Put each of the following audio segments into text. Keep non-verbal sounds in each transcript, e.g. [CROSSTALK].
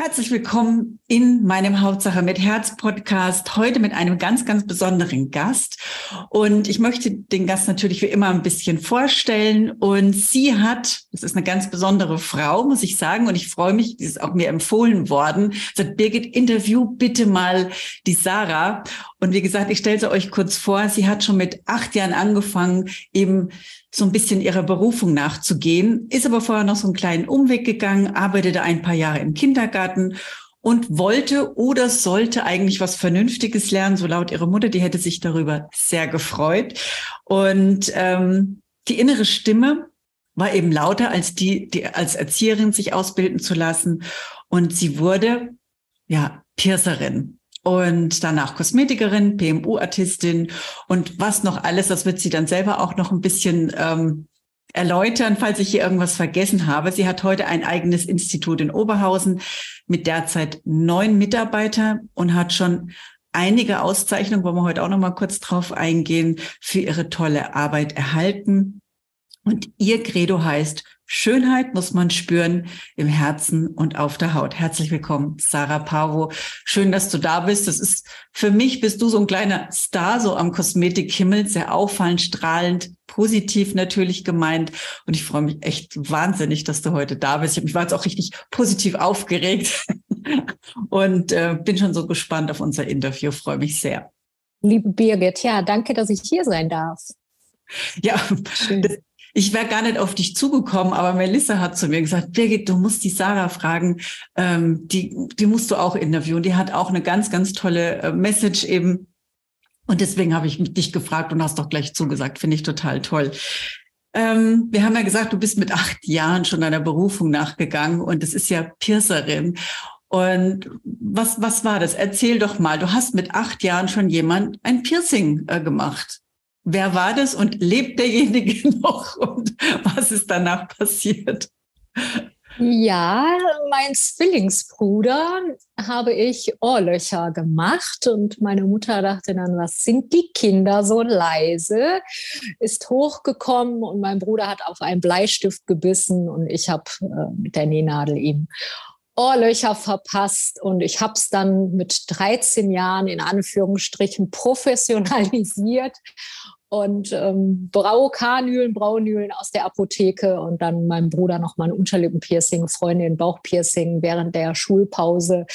Herzlich willkommen in meinem Hauptsache mit Herz Podcast. Heute mit einem ganz, ganz besonderen Gast. Und ich möchte den Gast natürlich wie immer ein bisschen vorstellen. Und sie hat, das ist eine ganz besondere Frau, muss ich sagen. Und ich freue mich, die ist auch mir empfohlen worden. Sagt Birgit, interview bitte mal die Sarah. Und wie gesagt, ich stelle sie euch kurz vor. Sie hat schon mit acht Jahren angefangen, eben so ein bisschen ihrer Berufung nachzugehen, ist aber vorher noch so einen kleinen Umweg gegangen, arbeitete ein paar Jahre im Kindergarten und wollte oder sollte eigentlich was Vernünftiges lernen, so laut ihrer Mutter, die hätte sich darüber sehr gefreut. Und ähm, die innere Stimme war eben lauter als die, die als Erzieherin sich ausbilden zu lassen. Und sie wurde ja Piercerin und danach Kosmetikerin, PMU-Artistin und was noch alles, das wird sie dann selber auch noch ein bisschen ähm, erläutern, falls ich hier irgendwas vergessen habe. Sie hat heute ein eigenes Institut in Oberhausen mit derzeit neun Mitarbeiter und hat schon einige Auszeichnungen, wollen wir heute auch noch mal kurz drauf eingehen, für ihre tolle Arbeit erhalten. Und ihr Credo heißt Schönheit muss man spüren im Herzen und auf der Haut. Herzlich willkommen, Sarah Pavo. Schön, dass du da bist. Das ist für mich bist du so ein kleiner Star so am Kosmetikhimmel, sehr auffallend, strahlend, positiv natürlich gemeint. Und ich freue mich echt wahnsinnig, dass du heute da bist. Ich war jetzt auch richtig positiv aufgeregt [LAUGHS] und äh, bin schon so gespannt auf unser Interview. Freue mich sehr. Liebe Birgit, ja, danke, dass ich hier sein darf. Ja, das, ich wäre gar nicht auf dich zugekommen, aber Melissa hat zu mir gesagt, Birgit, du musst die Sarah fragen, ähm, die, die musst du auch interviewen. Die hat auch eine ganz, ganz tolle äh, Message eben. Und deswegen habe ich dich gefragt und hast doch gleich zugesagt. Finde ich total toll. Ähm, wir haben ja gesagt, du bist mit acht Jahren schon deiner Berufung nachgegangen und es ist ja Piercerin. Und was, was war das? Erzähl doch mal. Du hast mit acht Jahren schon jemand ein Piercing äh, gemacht. Wer war das und lebt derjenige [LAUGHS] noch und was ist danach passiert? Ja, mein Zwillingsbruder habe ich Ohrlöcher gemacht und meine Mutter dachte dann, was sind die Kinder so leise? Ist hochgekommen und mein Bruder hat auf einen Bleistift gebissen und ich habe äh, mit der Nähnadel ihm Ohrlöcher verpasst und ich habe es dann mit 13 Jahren in Anführungsstrichen professionalisiert und ähm, Braukanülen, Braunülen aus der Apotheke und dann meinem Bruder noch mal ein Unterlippenpiercing, Freundin Bauchpiercing während der Schulpause.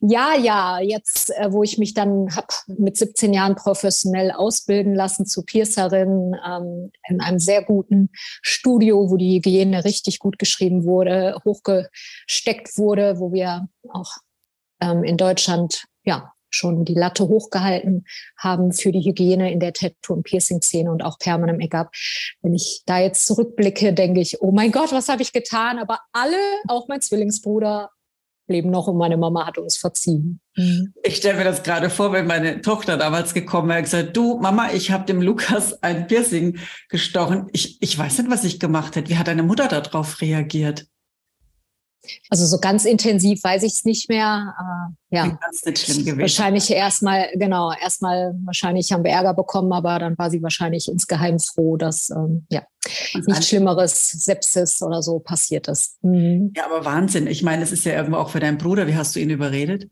Ja, ja, jetzt, äh, wo ich mich dann hab mit 17 Jahren professionell ausbilden lassen zu Piercerin ähm, in einem sehr guten Studio, wo die Hygiene richtig gut geschrieben wurde, hochgesteckt wurde, wo wir auch ähm, in Deutschland ja schon die Latte hochgehalten haben für die Hygiene in der Tattoo- und Piercing-Szene und auch permanent Make-up. Wenn ich da jetzt zurückblicke, denke ich, oh mein Gott, was habe ich getan? Aber alle, auch mein Zwillingsbruder, leben noch und meine Mama hat uns verziehen. Mhm. Ich stelle mir das gerade vor, wenn meine Tochter damals gekommen wäre, gesagt, du Mama, ich habe dem Lukas ein Piercing gestochen. Ich, ich weiß nicht, was ich gemacht hätte. Wie hat deine Mutter darauf reagiert? Also so ganz intensiv weiß ich es nicht mehr. Äh, ja, das nicht schlimm gewesen. wahrscheinlich erstmal, genau, erstmal wahrscheinlich haben wir Ärger bekommen, aber dann war sie wahrscheinlich insgeheim froh, dass ähm, ja nichts Schlimmeres, Sepsis oder so passiert ist. Mhm. Ja, aber Wahnsinn. Ich meine, es ist ja irgendwo auch für deinen Bruder. Wie hast du ihn überredet?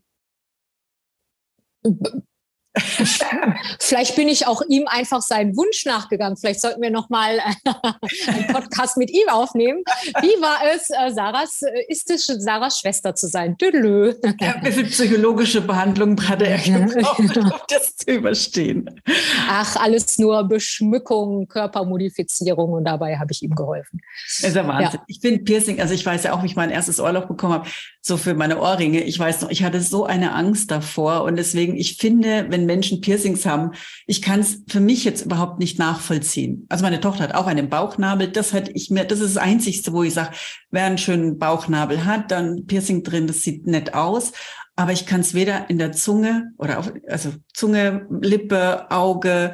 [LAUGHS] Vielleicht bin ich auch ihm einfach seinen Wunsch nachgegangen. Vielleicht sollten wir noch mal [LAUGHS] einen Podcast mit ihm aufnehmen. Wie war es, äh, Sarahs, äh, ist es Sarahs Schwester zu sein? Tüdelö. Ja, wie viel psychologische Behandlung hat [LAUGHS] er gebraucht, um das zu überstehen? Ach, alles nur Beschmückung, Körpermodifizierung und dabei habe ich ihm geholfen. Das ist ja Wahnsinn. Ja. Ich finde Piercing, also ich weiß ja auch, wie ich mein erstes Ohrloch bekommen habe, so für meine Ohrringe. Ich weiß noch, ich hatte so eine Angst davor und deswegen, ich finde, wenn Menschen Piercings haben, ich kann es für mich jetzt überhaupt nicht nachvollziehen. Also meine Tochter hat auch einen Bauchnabel, das hatte ich mir, das ist das Einzigste, wo ich sage, wer einen schönen Bauchnabel hat, dann Piercing drin, das sieht nett aus. aber ich kann es weder in der Zunge oder auf, also Zunge, Lippe, Auge.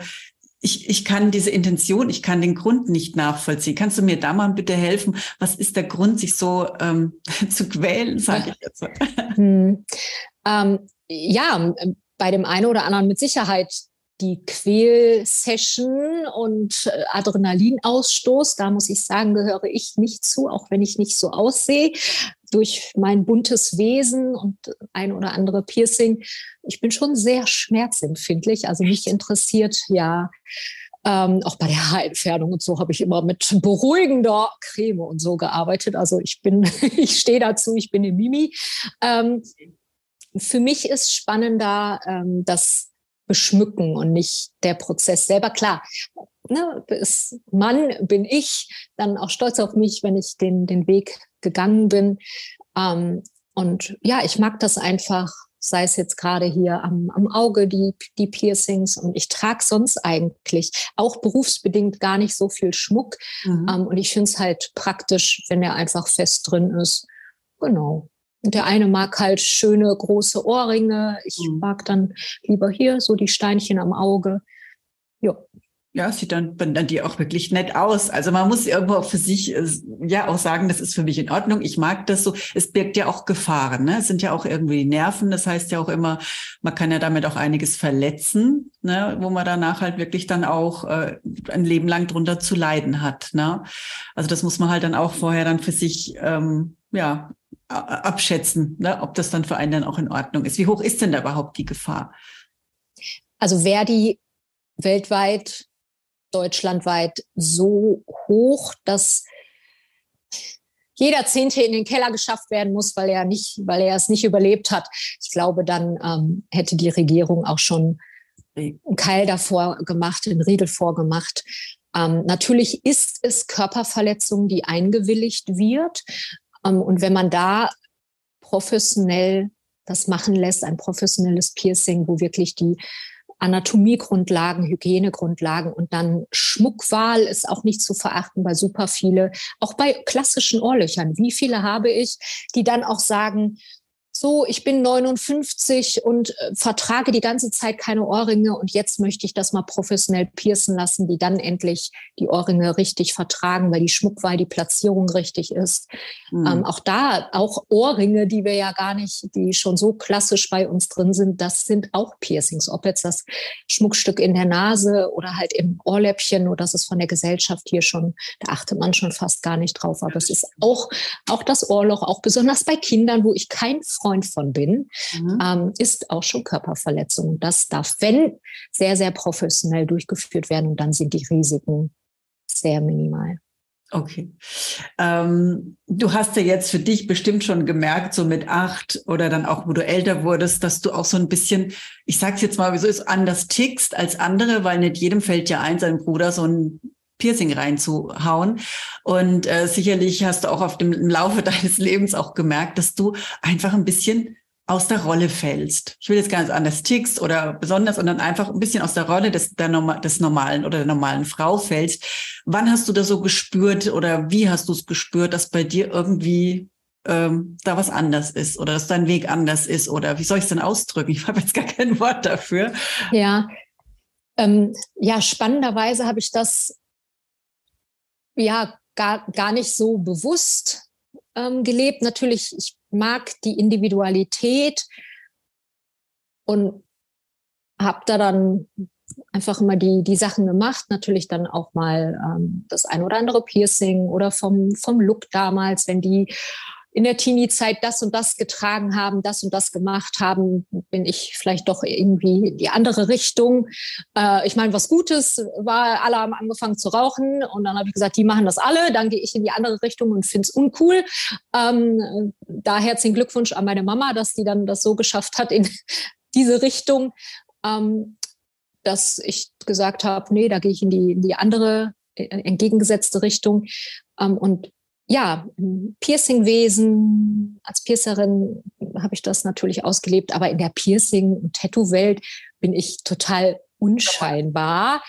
Ich, ich kann diese Intention, ich kann den Grund nicht nachvollziehen. Kannst du mir da mal bitte helfen? Was ist der Grund, sich so ähm, [LAUGHS] zu quälen, sage ich jetzt? [LAUGHS] Hm. Ähm, ja, bei dem einen oder anderen mit Sicherheit die Quäl-Session und äh, Adrenalinausstoß. Da muss ich sagen, gehöre ich nicht zu, auch wenn ich nicht so aussehe. Durch mein buntes Wesen und ein oder andere Piercing. Ich bin schon sehr schmerzempfindlich. Also mich interessiert ja ähm, auch bei der Haarentfernung und so habe ich immer mit beruhigender Creme und so gearbeitet. Also ich bin, [LAUGHS] ich stehe dazu, ich bin eine Mimi. Ähm, für mich ist spannender, ähm, dass beschmücken und nicht der Prozess selber. Klar, ne, Mann bin ich, dann auch stolz auf mich, wenn ich den, den Weg gegangen bin. Ähm, und ja, ich mag das einfach, sei es jetzt gerade hier am, am Auge, die, die Piercings. Und ich trage sonst eigentlich auch berufsbedingt gar nicht so viel Schmuck. Mhm. Ähm, und ich finde es halt praktisch, wenn er einfach fest drin ist. Genau. Der eine mag halt schöne große Ohrringe. Ich mhm. mag dann lieber hier so die Steinchen am Auge. Ja. Ja, sieht dann, dann die auch wirklich nett aus. Also man muss irgendwo für sich äh, ja auch sagen, das ist für mich in Ordnung. Ich mag das so. Es birgt ja auch Gefahren. Ne? Es sind ja auch irgendwie Nerven. Das heißt ja auch immer, man kann ja damit auch einiges verletzen, ne? wo man danach halt wirklich dann auch äh, ein Leben lang drunter zu leiden hat. Ne? Also das muss man halt dann auch vorher dann für sich ähm, ja abschätzen, ne, ob das dann für einen dann auch in Ordnung ist. Wie hoch ist denn da überhaupt die Gefahr? Also Verdi weltweit, deutschlandweit so hoch, dass jeder Zehnte in den Keller geschafft werden muss, weil er nicht, weil er es nicht überlebt hat. Ich glaube, dann ähm, hätte die Regierung auch schon einen Keil davor gemacht, einen Riegel vorgemacht. Ähm, natürlich ist es Körperverletzung, die eingewilligt wird. Ähm, und wenn man da professionell das machen lässt, ein professionelles Piercing, wo wirklich die Anatomiegrundlagen, Hygienegrundlagen und dann Schmuckwahl ist auch nicht zu verachten bei super viele, auch bei klassischen Ohrlöchern. Wie viele habe ich, die dann auch sagen, so, ich bin 59 und äh, vertrage die ganze Zeit keine Ohrringe und jetzt möchte ich das mal professionell piercen lassen, die dann endlich die Ohrringe richtig vertragen, weil die Schmuckwahl, die Platzierung richtig ist. Mhm. Ähm, auch da, auch Ohrringe, die wir ja gar nicht, die schon so klassisch bei uns drin sind, das sind auch Piercings. Ob jetzt das Schmuckstück in der Nase oder halt im Ohrläppchen oder das ist von der Gesellschaft hier schon, da achtet man schon fast gar nicht drauf. Aber es ist auch, auch das Ohrloch, auch besonders bei Kindern, wo ich kein Freund von bin, mhm. ähm, ist auch schon Körperverletzung. Das darf, wenn, sehr, sehr professionell durchgeführt werden und dann sind die Risiken sehr minimal. Okay. Ähm, du hast ja jetzt für dich bestimmt schon gemerkt, so mit acht oder dann auch, wo du älter wurdest, dass du auch so ein bisschen, ich sag's jetzt mal, wieso ist anders tickst als andere, weil nicht jedem fällt ja ein, sein Bruder so ein Piercing reinzuhauen. Und äh, sicherlich hast du auch auf dem im Laufe [LAUGHS] deines Lebens auch gemerkt, dass du einfach ein bisschen aus der Rolle fällst. Ich will jetzt nicht anders tickst oder besonders, sondern einfach ein bisschen aus der Rolle des, der, des normalen oder der normalen Frau fällst. Wann hast du das so gespürt oder wie hast du es gespürt, dass bei dir irgendwie ähm, da was anders ist oder dass dein Weg anders ist oder wie soll ich es denn ausdrücken? Ich habe jetzt gar kein Wort dafür. Ja, ähm, ja, spannenderweise habe ich das ja gar, gar nicht so bewusst ähm, gelebt. Natürlich, ich mag die Individualität und habe da dann einfach immer die, die Sachen gemacht. Natürlich dann auch mal ähm, das ein oder andere Piercing oder vom, vom Look damals, wenn die in der Teenie-Zeit das und das getragen haben, das und das gemacht haben, bin ich vielleicht doch irgendwie in die andere Richtung. Äh, ich meine, was Gutes war, alle haben angefangen zu rauchen und dann habe ich gesagt, die machen das alle, dann gehe ich in die andere Richtung und finde es uncool. Ähm, da herzlichen Glückwunsch an meine Mama, dass die dann das so geschafft hat in [LAUGHS] diese Richtung, ähm, dass ich gesagt habe, nee, da gehe ich in die, in die andere äh, entgegengesetzte Richtung. Ähm, und ja, Piercingwesen, als Piercerin habe ich das natürlich ausgelebt, aber in der Piercing- und Tattoo-Welt bin ich total unscheinbar.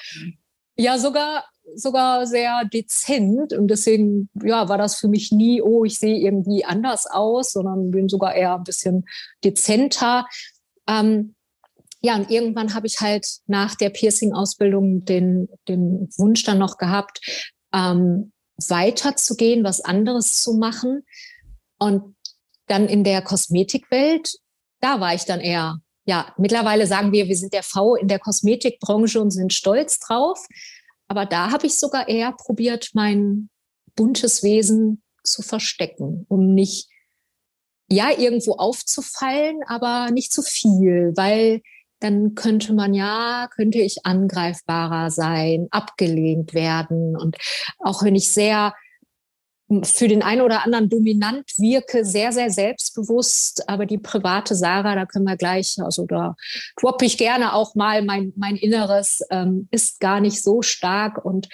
Ja, sogar sogar sehr dezent und deswegen ja, war das für mich nie, oh, ich sehe irgendwie anders aus, sondern bin sogar eher ein bisschen dezenter. Ähm, ja, und irgendwann habe ich halt nach der Piercing-Ausbildung den, den Wunsch dann noch gehabt, ähm, weiterzugehen, was anderes zu machen. Und dann in der Kosmetikwelt, da war ich dann eher, ja, mittlerweile sagen wir, wir sind der V in der Kosmetikbranche und sind stolz drauf. Aber da habe ich sogar eher probiert, mein buntes Wesen zu verstecken, um nicht, ja, irgendwo aufzufallen, aber nicht zu viel, weil dann könnte man ja, könnte ich angreifbarer sein, abgelehnt werden. Und auch wenn ich sehr für den einen oder anderen dominant wirke, sehr, sehr selbstbewusst. Aber die private Sarah, da können wir gleich, also da droppe ich gerne auch mal mein, mein Inneres, ähm, ist gar nicht so stark und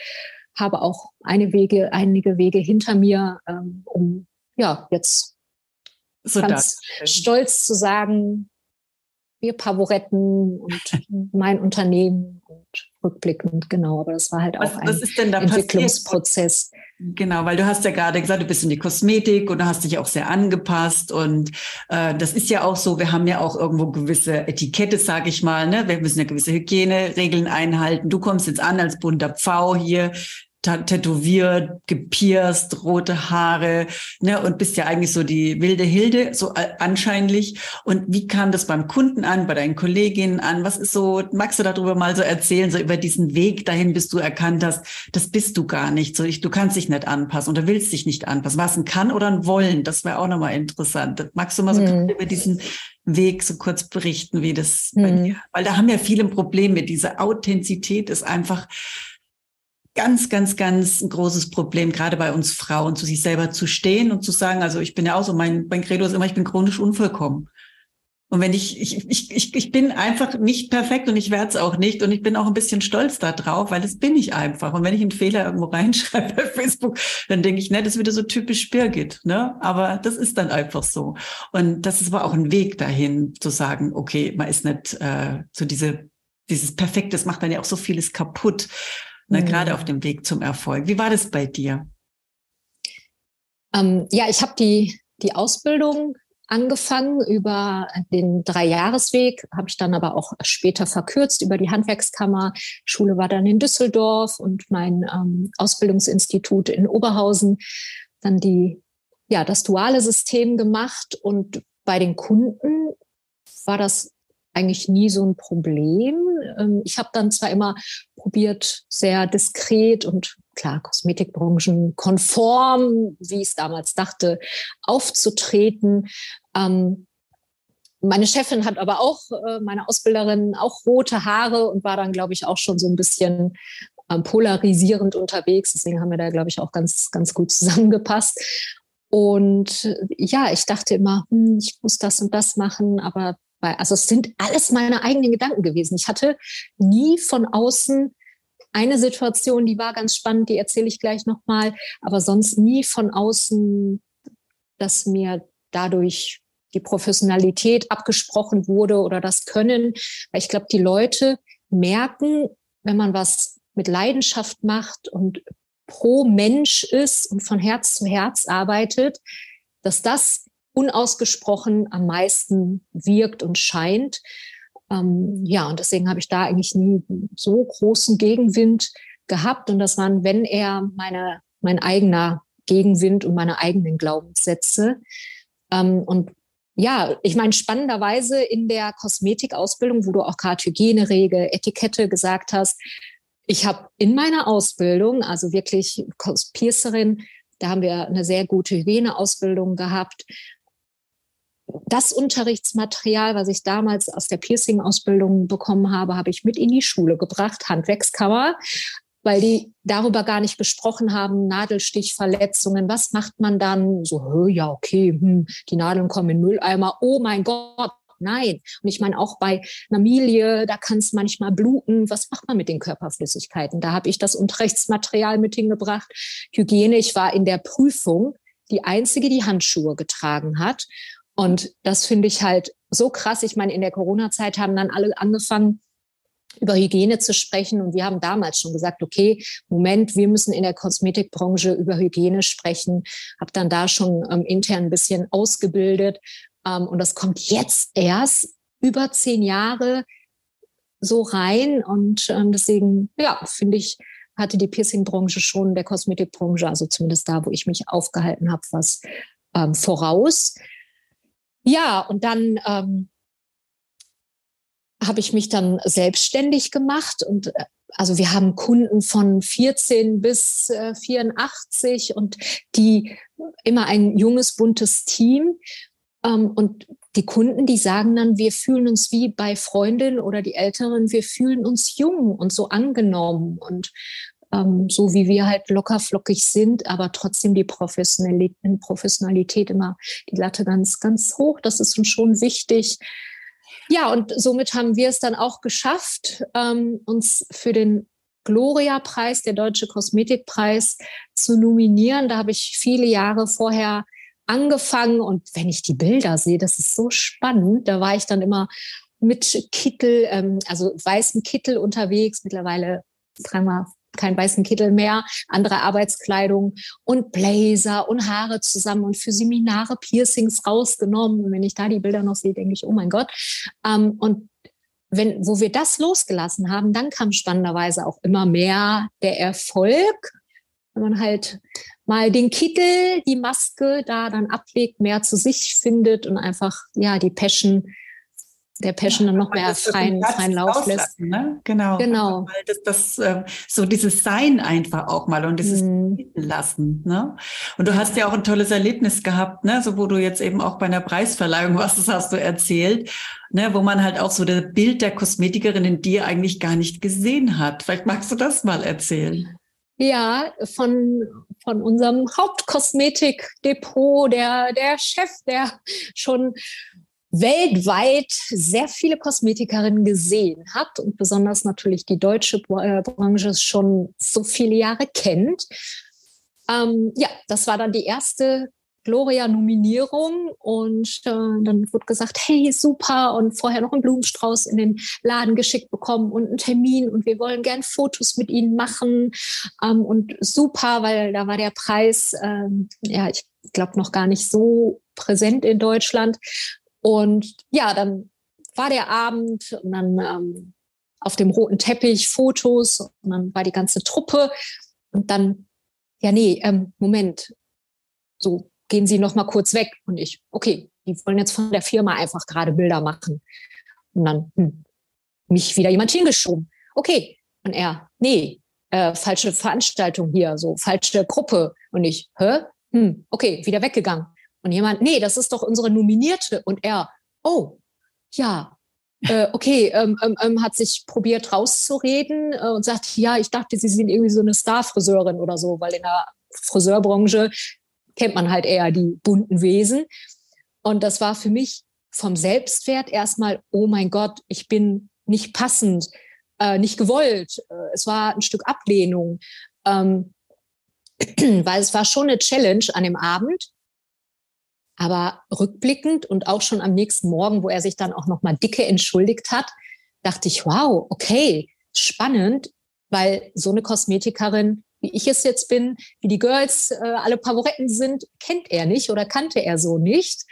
habe auch eine Wege, einige Wege hinter mir, ähm, um ja jetzt so ganz stolz zu sagen, wir Pavoretten und [LAUGHS] mein Unternehmen und rückblickend, genau. Aber das war halt auch was, ein Entwicklungsprozess. Passiert? Genau, weil du hast ja gerade gesagt, du bist in die Kosmetik und du hast dich auch sehr angepasst und äh, das ist ja auch so, wir haben ja auch irgendwo gewisse Etikette, sage ich mal, ne? wir müssen ja gewisse Hygieneregeln einhalten. Du kommst jetzt an als bunter Pfau hier, tätowiert, gepierst, rote Haare, ne, und bist ja eigentlich so die wilde Hilde, so anscheinlich. Und wie kam das beim Kunden an, bei deinen Kolleginnen an? Was ist so, magst du darüber mal so erzählen, so über diesen Weg dahin, bis du erkannt hast, das bist du gar nicht, so ich, du kannst dich nicht anpassen oder willst dich nicht anpassen. Was ein kann oder ein wollen, das wäre auch nochmal interessant. Magst du mal so hm. über diesen Weg so kurz berichten, wie das hm. bei dir, weil da haben ja viele ein Problem mit, diese Authentizität ist einfach, ganz, ganz, ganz ein großes Problem, gerade bei uns Frauen, zu sich selber zu stehen und zu sagen, also ich bin ja auch so, mein, mein Credo ist immer, ich bin chronisch unvollkommen. Und wenn ich, ich, ich, ich, ich bin einfach nicht perfekt und ich werde es auch nicht und ich bin auch ein bisschen stolz da drauf, weil das bin ich einfach. Und wenn ich einen Fehler irgendwo [LAUGHS] reinschreibe bei Facebook, dann denke ich, ne, das ist wieder so typisch Birgit, ne? Aber das ist dann einfach so. Und das ist aber auch ein Weg dahin, zu sagen, okay, man ist nicht äh, so diese, dieses Perfekte, das macht dann ja auch so vieles kaputt ne, mhm. gerade auf dem Weg zum Erfolg. Wie war das bei dir? Ähm, ja, ich habe die, die Ausbildung angefangen über den Dreijahresweg, habe ich dann aber auch später verkürzt über die Handwerkskammer. Schule war dann in Düsseldorf und mein ähm, Ausbildungsinstitut in Oberhausen. Dann die, ja, das duale System gemacht und bei den Kunden war das eigentlich nie so ein Problem. Ähm, ich habe dann zwar immer probiert, sehr diskret und klar, Kosmetikbranchen konform, wie ich es damals dachte, aufzutreten. Ähm, meine Chefin hat aber auch, äh, meine Ausbilderin, auch rote Haare und war dann, glaube ich, auch schon so ein bisschen ähm, polarisierend unterwegs. Deswegen haben wir da, glaube ich, auch ganz, ganz gut zusammengepasst. Und ja, ich dachte immer, hm, ich muss das und das machen, aber also es sind alles meine eigenen Gedanken gewesen. Ich hatte nie von außen eine Situation, die war ganz spannend, die erzähle ich gleich nochmal, aber sonst nie von außen, dass mir dadurch die Professionalität abgesprochen wurde oder das Können. Weil ich glaube, die Leute merken, wenn man was mit Leidenschaft macht und pro Mensch ist und von Herz zu Herz arbeitet, dass das unausgesprochen am meisten wirkt und scheint. Ähm, ja, und deswegen habe ich da eigentlich nie so großen Gegenwind gehabt. Und das waren, wenn er meine, mein eigener Gegenwind und meine eigenen Glaubenssätze. Ähm, und ja, ich meine, spannenderweise in der Kosmetikausbildung, wo du auch gerade Hygieneregel, Etikette gesagt hast, ich habe in meiner Ausbildung, also wirklich Piercerin, da haben wir eine sehr gute Hygieneausbildung gehabt, das Unterrichtsmaterial, was ich damals aus der Piercing-Ausbildung bekommen habe, habe ich mit in die Schule gebracht, Handwerkskammer, weil die darüber gar nicht gesprochen haben, Nadelstichverletzungen, was macht man dann? So, ja, okay, hm, die Nadeln kommen in Mülleimer, oh mein Gott, nein. Und ich meine, auch bei einer Milie, da kann es manchmal bluten. Was macht man mit den Körperflüssigkeiten? Da habe ich das Unterrichtsmaterial mit hingebracht. Hygiene, ich war in der Prüfung die einzige, die Handschuhe getragen hat. Und das finde ich halt so krass. Ich meine, in der Corona-Zeit haben dann alle angefangen, über Hygiene zu sprechen. Und wir haben damals schon gesagt, okay, Moment, wir müssen in der Kosmetikbranche über Hygiene sprechen. Habe dann da schon ähm, intern ein bisschen ausgebildet. Ähm, und das kommt jetzt erst über zehn Jahre so rein. Und ähm, deswegen, ja, finde ich, hatte die Piercing-Branche schon der Kosmetikbranche, also zumindest da, wo ich mich aufgehalten habe, was ähm, voraus. Ja, und dann ähm, habe ich mich dann selbstständig gemacht und äh, also wir haben Kunden von 14 bis äh, 84 und die immer ein junges, buntes Team. Ähm, und die Kunden, die sagen dann, wir fühlen uns wie bei Freundinnen oder die Älteren, wir fühlen uns jung und so angenommen und ähm, so wie wir halt lockerflockig sind, aber trotzdem die Professionalität, immer die Latte ganz, ganz hoch. Das ist uns schon wichtig. Ja, und somit haben wir es dann auch geschafft, ähm, uns für den Gloria-Preis, der Deutsche Kosmetikpreis, zu nominieren. Da habe ich viele Jahre vorher angefangen und wenn ich die Bilder sehe, das ist so spannend. Da war ich dann immer mit Kittel, ähm, also weißem Kittel unterwegs. Mittlerweile wir keinen weißen Kittel mehr, andere Arbeitskleidung und Blazer und Haare zusammen und für Seminare Piercings rausgenommen. Und wenn ich da die Bilder noch sehe, denke ich, oh mein Gott. Ähm, und wenn, wo wir das losgelassen haben, dann kam spannenderweise auch immer mehr der Erfolg. Wenn man halt mal den Kittel, die Maske da dann ablegt, mehr zu sich findet und einfach, ja, die Passion der Passion ja, dann noch mehr freien, freien Lauf lässt. Ne? Genau. genau. Weil das, das, äh, so dieses Sein einfach auch mal und dieses mhm. lassen. Ne? Und du hast ja auch ein tolles Erlebnis gehabt, ne? so wo du jetzt eben auch bei einer Preisverleihung warst, das hast du erzählt, ne? wo man halt auch so das Bild der Kosmetikerin in dir eigentlich gar nicht gesehen hat. Vielleicht magst du das mal erzählen. Ja, von, von unserem Hauptkosmetikdepot, der, der Chef, der schon weltweit sehr viele Kosmetikerinnen gesehen hat und besonders natürlich die deutsche äh, Branche schon so viele Jahre kennt. Ähm, ja, das war dann die erste Gloria-Nominierung und äh, dann wurde gesagt, hey, super und vorher noch einen Blumenstrauß in den Laden geschickt bekommen und einen Termin und wir wollen gern Fotos mit Ihnen machen ähm, und super, weil da war der Preis, ähm, ja, ich glaube noch gar nicht so präsent in Deutschland und ja, dann war der Abend und dann ähm, auf dem roten Teppich Fotos und dann war die ganze Truppe und dann, ja, nee, ähm, Moment, so gehen Sie noch mal kurz weg und ich, okay, die wollen jetzt von der Firma einfach gerade Bilder machen und dann hm, mich wieder jemand hingeschoben. Okay, und er, nee, äh, falsche Veranstaltung hier, so falsche Gruppe und ich, hä? Hm, okay, wieder weggegangen. Und jemand, nee, das ist doch unsere Nominierte. Und er, oh, ja, äh, okay, [LAUGHS] ähm, ähm, ähm, hat sich probiert rauszureden äh, und sagt, ja, ich dachte, Sie sind irgendwie so eine Starfriseurin oder so, weil in der Friseurbranche kennt man halt eher die bunten Wesen. Und das war für mich vom Selbstwert erstmal, oh mein Gott, ich bin nicht passend, äh, nicht gewollt. Äh, es war ein Stück Ablehnung, ähm, [CLEARS THROAT] weil es war schon eine Challenge an dem Abend. Aber rückblickend und auch schon am nächsten Morgen, wo er sich dann auch noch mal dicke entschuldigt hat, dachte ich, wow, okay, spannend, weil so eine Kosmetikerin, wie ich es jetzt bin, wie die Girls äh, alle Pavoretten sind, kennt er nicht oder kannte er so nicht.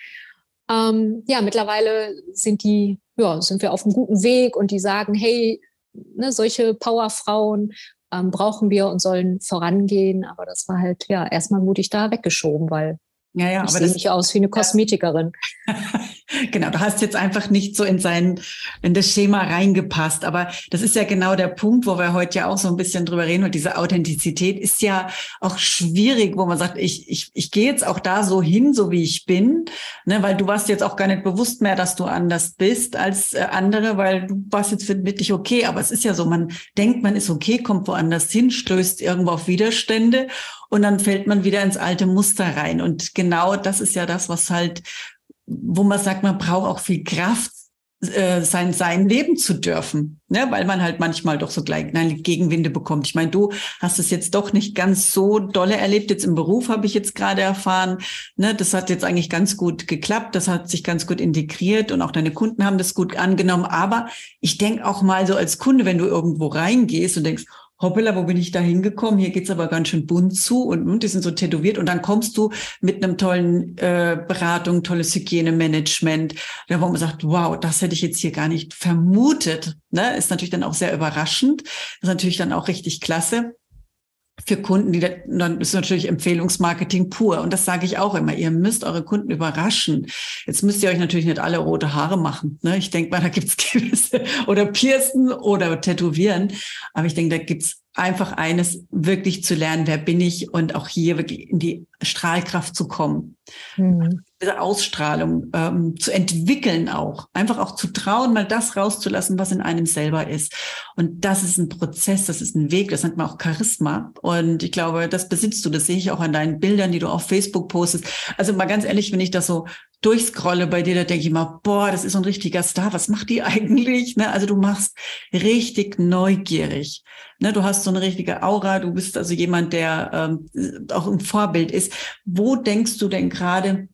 Ähm, ja, mittlerweile sind die, ja, sind wir auf einem guten Weg und die sagen, hey, ne, solche Powerfrauen ähm, brauchen wir und sollen vorangehen. Aber das war halt, ja, erstmal mutig da weggeschoben, weil ja, ja, ich aber das nicht aus wie eine Kosmetikerin. [LAUGHS] genau, du hast jetzt einfach nicht so in sein, in das Schema reingepasst. Aber das ist ja genau der Punkt, wo wir heute ja auch so ein bisschen drüber reden. Und diese Authentizität ist ja auch schwierig, wo man sagt, ich, ich, ich gehe jetzt auch da so hin, so wie ich bin, ne, weil du warst jetzt auch gar nicht bewusst mehr, dass du anders bist als äh, andere, weil du warst jetzt wirklich okay. Aber es ist ja so, man denkt, man ist okay, kommt woanders hin, stößt irgendwo auf Widerstände und dann fällt man wieder ins alte Muster rein. Und genau das ist ja das, was halt, wo man sagt, man braucht auch viel Kraft, äh, sein, sein leben zu dürfen, ne? weil man halt manchmal doch so gleich Gegenwinde bekommt. Ich meine, du hast es jetzt doch nicht ganz so dolle erlebt. Jetzt im Beruf habe ich jetzt gerade erfahren, ne? das hat jetzt eigentlich ganz gut geklappt, das hat sich ganz gut integriert und auch deine Kunden haben das gut angenommen. Aber ich denke auch mal so als Kunde, wenn du irgendwo reingehst und denkst, hoppala, wo bin ich da hingekommen? Hier geht's aber ganz schön bunt zu und, und die sind so tätowiert. Und dann kommst du mit einem tollen äh, Beratung, tolles Hygienemanagement, wo man sagt, wow, das hätte ich jetzt hier gar nicht vermutet. Ne? Ist natürlich dann auch sehr überraschend. ist natürlich dann auch richtig klasse für Kunden, die dann ist natürlich Empfehlungsmarketing pur. Und das sage ich auch immer. Ihr müsst eure Kunden überraschen. Jetzt müsst ihr euch natürlich nicht alle rote Haare machen. Ne? Ich denke mal, da gibt's [LAUGHS] gewisse oder piercen oder tätowieren. Aber ich denke, da gibt's einfach eines, wirklich zu lernen, wer bin ich und auch hier wirklich in die Strahlkraft zu kommen. Mhm. Diese Ausstrahlung ähm, zu entwickeln auch. Einfach auch zu trauen, mal das rauszulassen, was in einem selber ist. Und das ist ein Prozess, das ist ein Weg, das nennt man auch Charisma. Und ich glaube, das besitzt du, das sehe ich auch an deinen Bildern, die du auf Facebook postest. Also mal ganz ehrlich, wenn ich das so durchscrolle bei dir, da denke ich mal, boah, das ist so ein richtiger Star. Was macht die [LAUGHS] eigentlich? Ne? Also du machst richtig neugierig. Ne? Du hast so eine richtige Aura. Du bist also jemand, der ähm, auch ein Vorbild ist. Wo denkst du denn gerade,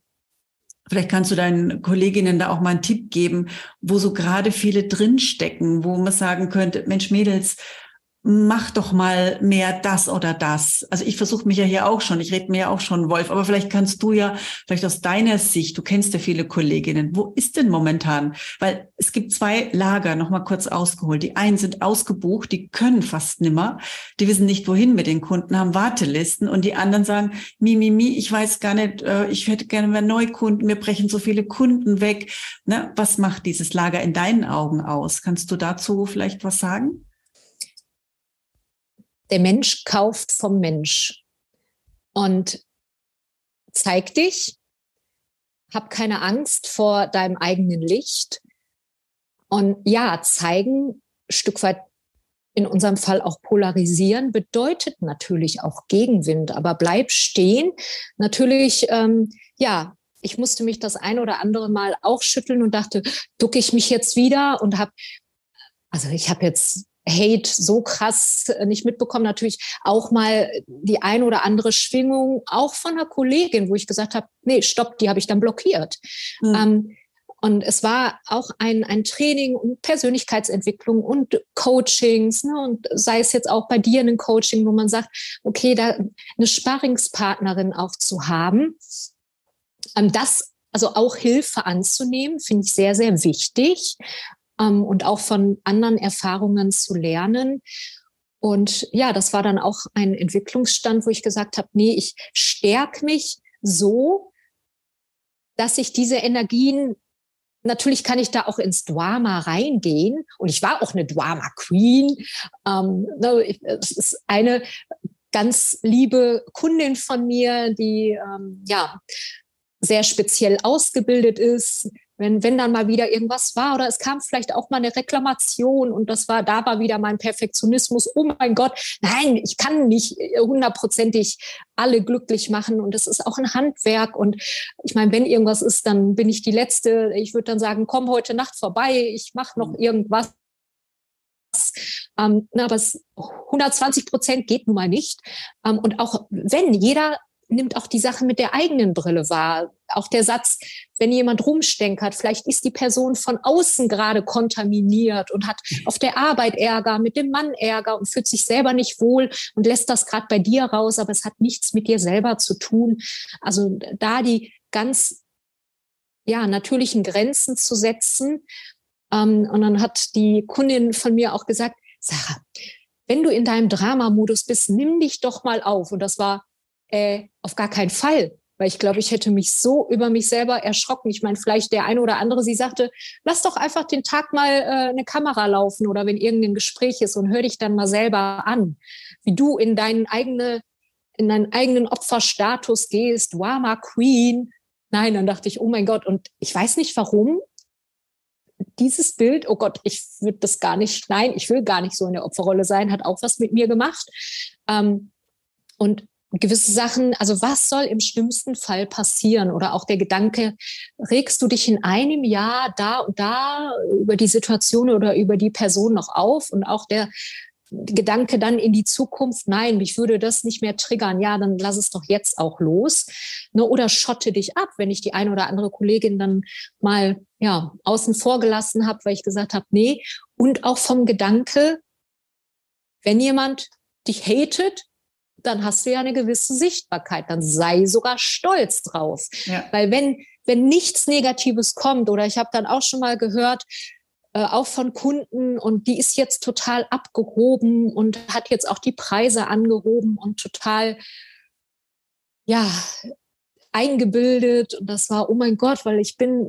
Vielleicht kannst du deinen Kolleginnen da auch mal einen Tipp geben, wo so gerade viele drinstecken, wo man sagen könnte, Mensch, Mädels, mach doch mal mehr das oder das. Also ich versuche mich ja hier auch schon, ich rede mir ja auch schon, Wolf, aber vielleicht kannst du ja, vielleicht aus deiner Sicht, du kennst ja viele Kolleginnen, wo ist denn momentan? Weil es gibt zwei Lager, nochmal kurz ausgeholt. Die einen sind ausgebucht, die können fast nimmer, die wissen nicht, wohin mit den Kunden, haben Wartelisten und die anderen sagen, mi, mi, mi, ich weiß gar nicht, äh, ich hätte gerne mehr Neukunden, wir brechen so viele Kunden weg. Ne? Was macht dieses Lager in deinen Augen aus? Kannst du dazu vielleicht was sagen? Der Mensch kauft vom Mensch. Und zeig dich, hab keine Angst vor deinem eigenen Licht. Und ja, zeigen, Stück weit in unserem Fall auch polarisieren, bedeutet natürlich auch Gegenwind, aber bleib stehen. Natürlich, ähm, ja, ich musste mich das ein oder andere Mal auch schütteln und dachte, ducke ich mich jetzt wieder und habe, also ich habe jetzt Hate so krass äh, nicht mitbekommen. Natürlich auch mal die ein oder andere Schwingung, auch von einer Kollegin, wo ich gesagt habe, nee, stopp, die habe ich dann blockiert. Mhm. Ähm, und es war auch ein, ein Training und Persönlichkeitsentwicklung und Coachings, ne, und sei es jetzt auch bei dir ein Coaching, wo man sagt, okay, da eine Sparringspartnerin auch zu haben, ähm, das also auch Hilfe anzunehmen, finde ich sehr, sehr wichtig ähm, und auch von anderen Erfahrungen zu lernen. Und ja, das war dann auch ein Entwicklungsstand, wo ich gesagt habe, nee, ich stärke mich so, dass ich diese Energien Natürlich kann ich da auch ins Drama reingehen und ich war auch eine Drama Queen. Ähm, ne, es ist eine ganz liebe Kundin von mir, die ähm, ja sehr speziell ausgebildet ist, wenn, wenn dann mal wieder irgendwas war oder es kam vielleicht auch mal eine Reklamation und das war, da war wieder mein Perfektionismus. Oh mein Gott, nein, ich kann nicht hundertprozentig alle glücklich machen und es ist auch ein Handwerk und ich meine, wenn irgendwas ist, dann bin ich die Letzte. Ich würde dann sagen, komm heute Nacht vorbei, ich mache noch mhm. irgendwas. Ähm, na, aber es, 120 Prozent geht nun mal nicht. Ähm, und auch wenn jeder nimmt auch die Sache mit der eigenen Brille wahr. Auch der Satz, wenn jemand rumstenkert, vielleicht ist die Person von außen gerade kontaminiert und hat auf der Arbeit Ärger, mit dem Mann Ärger und fühlt sich selber nicht wohl und lässt das gerade bei dir raus, aber es hat nichts mit dir selber zu tun. Also da die ganz ja, natürlichen Grenzen zu setzen. Ähm, und dann hat die Kundin von mir auch gesagt, Sarah, wenn du in deinem Dramamodus bist, nimm dich doch mal auf. Und das war äh, auf gar keinen Fall. Weil ich glaube, ich hätte mich so über mich selber erschrocken. Ich meine, vielleicht der eine oder andere, sie sagte, lass doch einfach den Tag mal äh, eine Kamera laufen oder wenn irgendein Gespräch ist und hör dich dann mal selber an, wie du in deinen eigene, in deinen eigenen Opferstatus gehst, Drama Queen. Nein, dann dachte ich, oh mein Gott, und ich weiß nicht warum. Dieses Bild, oh Gott, ich würde das gar nicht, nein, ich will gar nicht so in der Opferrolle sein, hat auch was mit mir gemacht. Ähm, und gewisse Sachen, also was soll im schlimmsten Fall passieren? Oder auch der Gedanke, regst du dich in einem Jahr da und da über die Situation oder über die Person noch auf? Und auch der Gedanke dann in die Zukunft, nein, mich würde das nicht mehr triggern, ja, dann lass es doch jetzt auch los. Ne, oder schotte dich ab, wenn ich die eine oder andere Kollegin dann mal ja, außen vor gelassen habe, weil ich gesagt habe, nee. Und auch vom Gedanke, wenn jemand dich hatet, dann hast du ja eine gewisse Sichtbarkeit, dann sei sogar stolz drauf. Ja. Weil wenn, wenn nichts Negatives kommt, oder ich habe dann auch schon mal gehört, äh, auch von Kunden und die ist jetzt total abgehoben und hat jetzt auch die Preise angehoben und total, ja, eingebildet. Und das war, oh mein Gott, weil ich bin,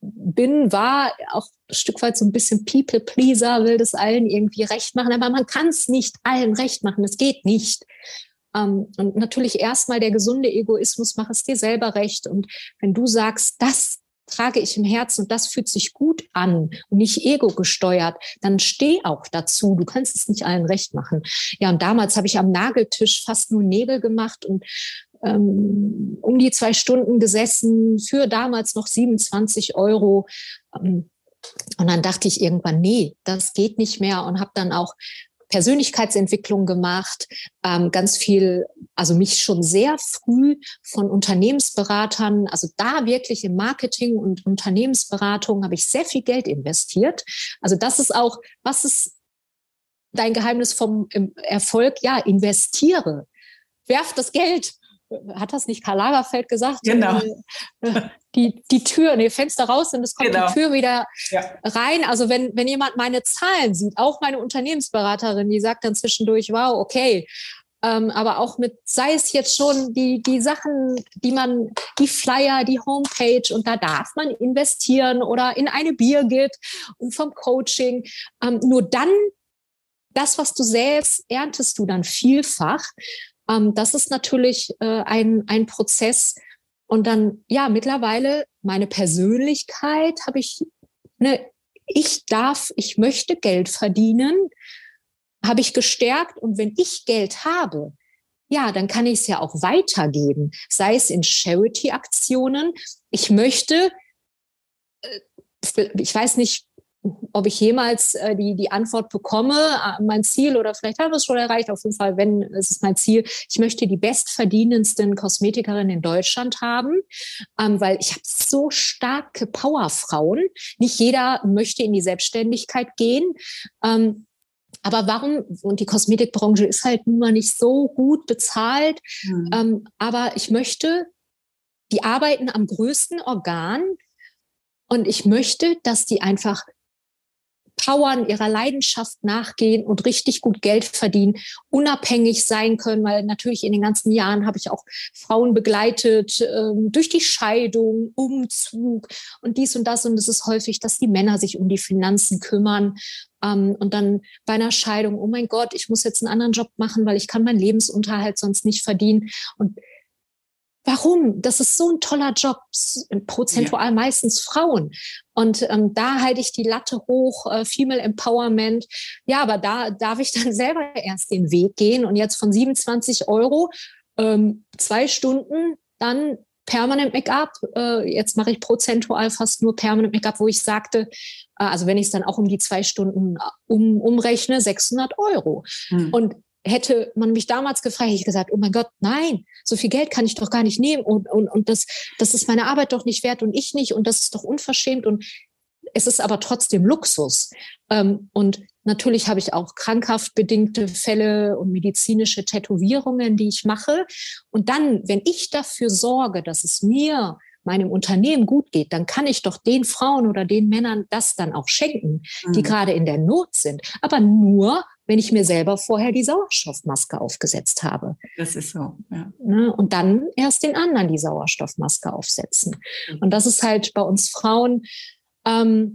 bin, war auch ein Stück weit so ein bisschen People-Pleaser, will das allen irgendwie recht machen, aber man kann es nicht allen recht machen, es geht nicht. Ähm, und natürlich erstmal der gesunde Egoismus, mach es dir selber recht. Und wenn du sagst, das trage ich im Herzen und das fühlt sich gut an und nicht ego gesteuert, dann steh auch dazu. Du kannst es nicht allen recht machen. Ja, und damals habe ich am Nageltisch fast nur Nägel gemacht und ähm, um die zwei Stunden gesessen für damals noch 27 Euro. Ähm, und dann dachte ich irgendwann, nee, das geht nicht mehr und habe dann auch Persönlichkeitsentwicklung gemacht, ähm, ganz viel, also mich schon sehr früh von Unternehmensberatern, also da wirklich im Marketing und Unternehmensberatung habe ich sehr viel Geld investiert. Also das ist auch, was ist dein Geheimnis vom Erfolg? Ja, investiere. Werf das Geld hat das nicht Karl Lagerfeld gesagt? Genau. Äh, die, die Tür, nee, Fenster raus und es kommt genau. die Tür wieder ja. rein. Also wenn, wenn jemand meine Zahlen sieht, auch meine Unternehmensberaterin, die sagt dann zwischendurch, wow, okay. Ähm, aber auch mit, sei es jetzt schon die, die Sachen, die man, die Flyer, die Homepage und da darf man investieren oder in eine Biergit und vom Coaching. Ähm, nur dann das, was du säst, erntest du dann vielfach. Ähm, das ist natürlich äh, ein, ein Prozess. Und dann, ja, mittlerweile meine Persönlichkeit habe ich, ne, ich darf, ich möchte Geld verdienen, habe ich gestärkt. Und wenn ich Geld habe, ja, dann kann ich es ja auch weitergeben, sei es in Charity-Aktionen. Ich möchte, äh, ich weiß nicht, ob ich jemals äh, die, die Antwort bekomme, äh, mein Ziel oder vielleicht habe ich es schon erreicht, auf jeden Fall, wenn es ist mein Ziel, ich möchte die bestverdienendsten Kosmetikerinnen in Deutschland haben, ähm, weil ich habe so starke Powerfrauen. Nicht jeder möchte in die Selbstständigkeit gehen. Ähm, aber warum, und die Kosmetikbranche ist halt nun mal nicht so gut bezahlt, mhm. ähm, aber ich möchte, die arbeiten am größten Organ und ich möchte, dass die einfach powern, ihrer Leidenschaft nachgehen und richtig gut Geld verdienen, unabhängig sein können, weil natürlich in den ganzen Jahren habe ich auch Frauen begleitet ähm, durch die Scheidung, Umzug und dies und das. Und es ist häufig, dass die Männer sich um die Finanzen kümmern ähm, und dann bei einer Scheidung, oh mein Gott, ich muss jetzt einen anderen Job machen, weil ich kann meinen Lebensunterhalt sonst nicht verdienen. Und Warum? Das ist so ein toller Job, prozentual ja. meistens Frauen. Und ähm, da halte ich die Latte hoch, äh, Female Empowerment. Ja, aber da darf ich dann [LAUGHS] selber erst den Weg gehen und jetzt von 27 Euro ähm, zwei Stunden dann Permanent Make-up. Äh, jetzt mache ich prozentual fast nur Permanent Make-up, wo ich sagte, äh, also wenn ich es dann auch um die zwei Stunden äh, um, umrechne, 600 Euro. Hm. Und hätte man mich damals gefragt, hätte ich gesagt, oh mein Gott, nein, so viel Geld kann ich doch gar nicht nehmen und, und, und das, das ist meine Arbeit doch nicht wert und ich nicht und das ist doch unverschämt und es ist aber trotzdem Luxus. Ähm, und natürlich habe ich auch krankhaft bedingte Fälle und medizinische Tätowierungen, die ich mache. Und dann, wenn ich dafür sorge, dass es mir meinem Unternehmen gut geht, dann kann ich doch den Frauen oder den Männern das dann auch schenken, die mhm. gerade in der Not sind. Aber nur, wenn ich mir selber vorher die Sauerstoffmaske aufgesetzt habe. Das ist so, ja. Ne? Und dann erst den anderen die Sauerstoffmaske aufsetzen. Mhm. Und das ist halt bei uns Frauen, ähm,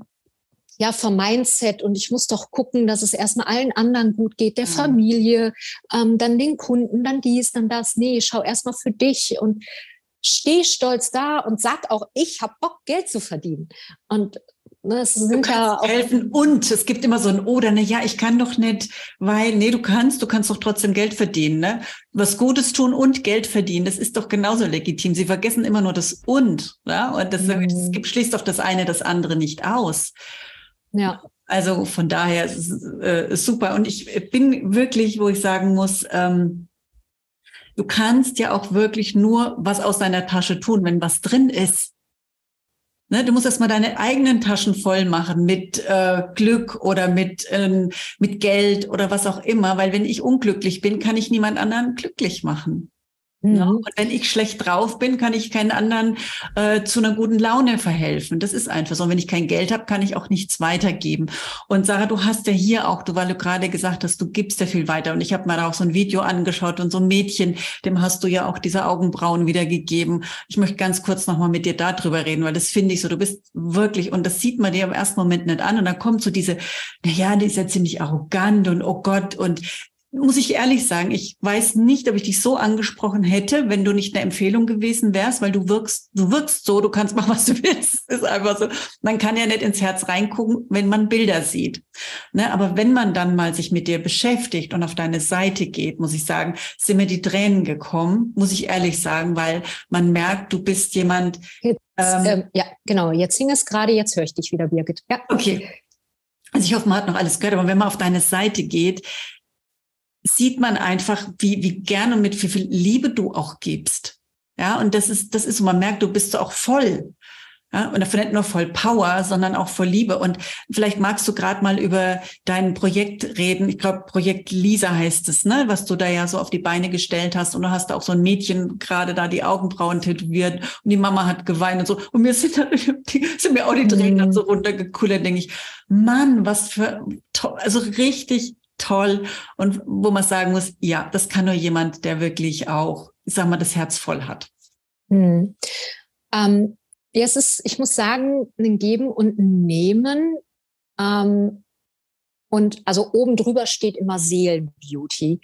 ja, vom Mindset und ich muss doch gucken, dass es erstmal allen anderen gut geht, der mhm. Familie, ähm, dann den Kunden, dann dies, dann das. Nee, schau erstmal für dich und steh stolz da und sag auch, ich habe Bock, Geld zu verdienen. Und Ne, es sind ja auch helfen und es gibt immer so ein oder ne, ja, ich kann doch nicht, weil nee, du kannst, du kannst doch trotzdem Geld verdienen, ne? Was Gutes tun und Geld verdienen, das ist doch genauso legitim. Sie vergessen immer nur das und, ja? Und das, mhm. das gibt, schließt doch das eine das andere nicht aus. Ja. Also von daher ist es äh, super und ich bin wirklich, wo ich sagen muss, ähm, du kannst ja auch wirklich nur was aus deiner Tasche tun, wenn was drin ist. Ne, du musst erstmal deine eigenen Taschen voll machen mit äh, Glück oder mit, ähm, mit Geld oder was auch immer, weil wenn ich unglücklich bin, kann ich niemand anderen glücklich machen. Mhm. Und wenn ich schlecht drauf bin, kann ich keinen anderen äh, zu einer guten Laune verhelfen. Das ist einfach so. Und wenn ich kein Geld habe, kann ich auch nichts weitergeben. Und Sarah, du hast ja hier auch, du, weil du gerade gesagt hast, du gibst ja viel weiter. Und ich habe mir da auch so ein Video angeschaut und so ein Mädchen, dem hast du ja auch diese Augenbrauen wiedergegeben. Ich möchte ganz kurz nochmal mit dir darüber reden, weil das finde ich so, du bist wirklich, und das sieht man dir im ersten Moment nicht an. Und dann kommt so diese, na ja, die ist ja ziemlich arrogant und oh Gott, und muss ich ehrlich sagen, ich weiß nicht, ob ich dich so angesprochen hätte, wenn du nicht eine Empfehlung gewesen wärst, weil du wirkst, du wirkst so, du kannst machen, was du willst. [LAUGHS] ist einfach so. Man kann ja nicht ins Herz reingucken, wenn man Bilder sieht. Ne? Aber wenn man dann mal sich mit dir beschäftigt und auf deine Seite geht, muss ich sagen, sind mir die Tränen gekommen, muss ich ehrlich sagen, weil man merkt, du bist jemand. Jetzt, ähm, ähm, ja, genau. Jetzt hing es gerade, jetzt höre ich dich wieder, Birgit. Ja. Okay. Also ich hoffe, man hat noch alles gehört, aber wenn man auf deine Seite geht, sieht man einfach, wie, wie gerne und mit wie viel Liebe du auch gibst. Ja, und das ist, das ist, man merkt, du bist auch voll. Ja, und dafür nicht nur voll Power, sondern auch voll Liebe. Und vielleicht magst du gerade mal über dein Projekt reden. Ich glaube, Projekt Lisa heißt es, ne, was du da ja so auf die Beine gestellt hast. Und du hast auch so ein Mädchen gerade da die Augenbrauen tätowiert und die Mama hat geweint und so. Und mir sind, dann, [LAUGHS] die, sind mir auch die Tränen mhm. so runtergekullert, denke ich, Mann, was für, also richtig toll und wo man sagen muss, ja, das kann nur jemand, der wirklich auch, ich sag mal, das Herz voll hat. Hm. Ähm, ja, es ist, ich muss sagen, ein Geben und ein Nehmen. Ähm, und also oben drüber steht immer Seelenbeauty.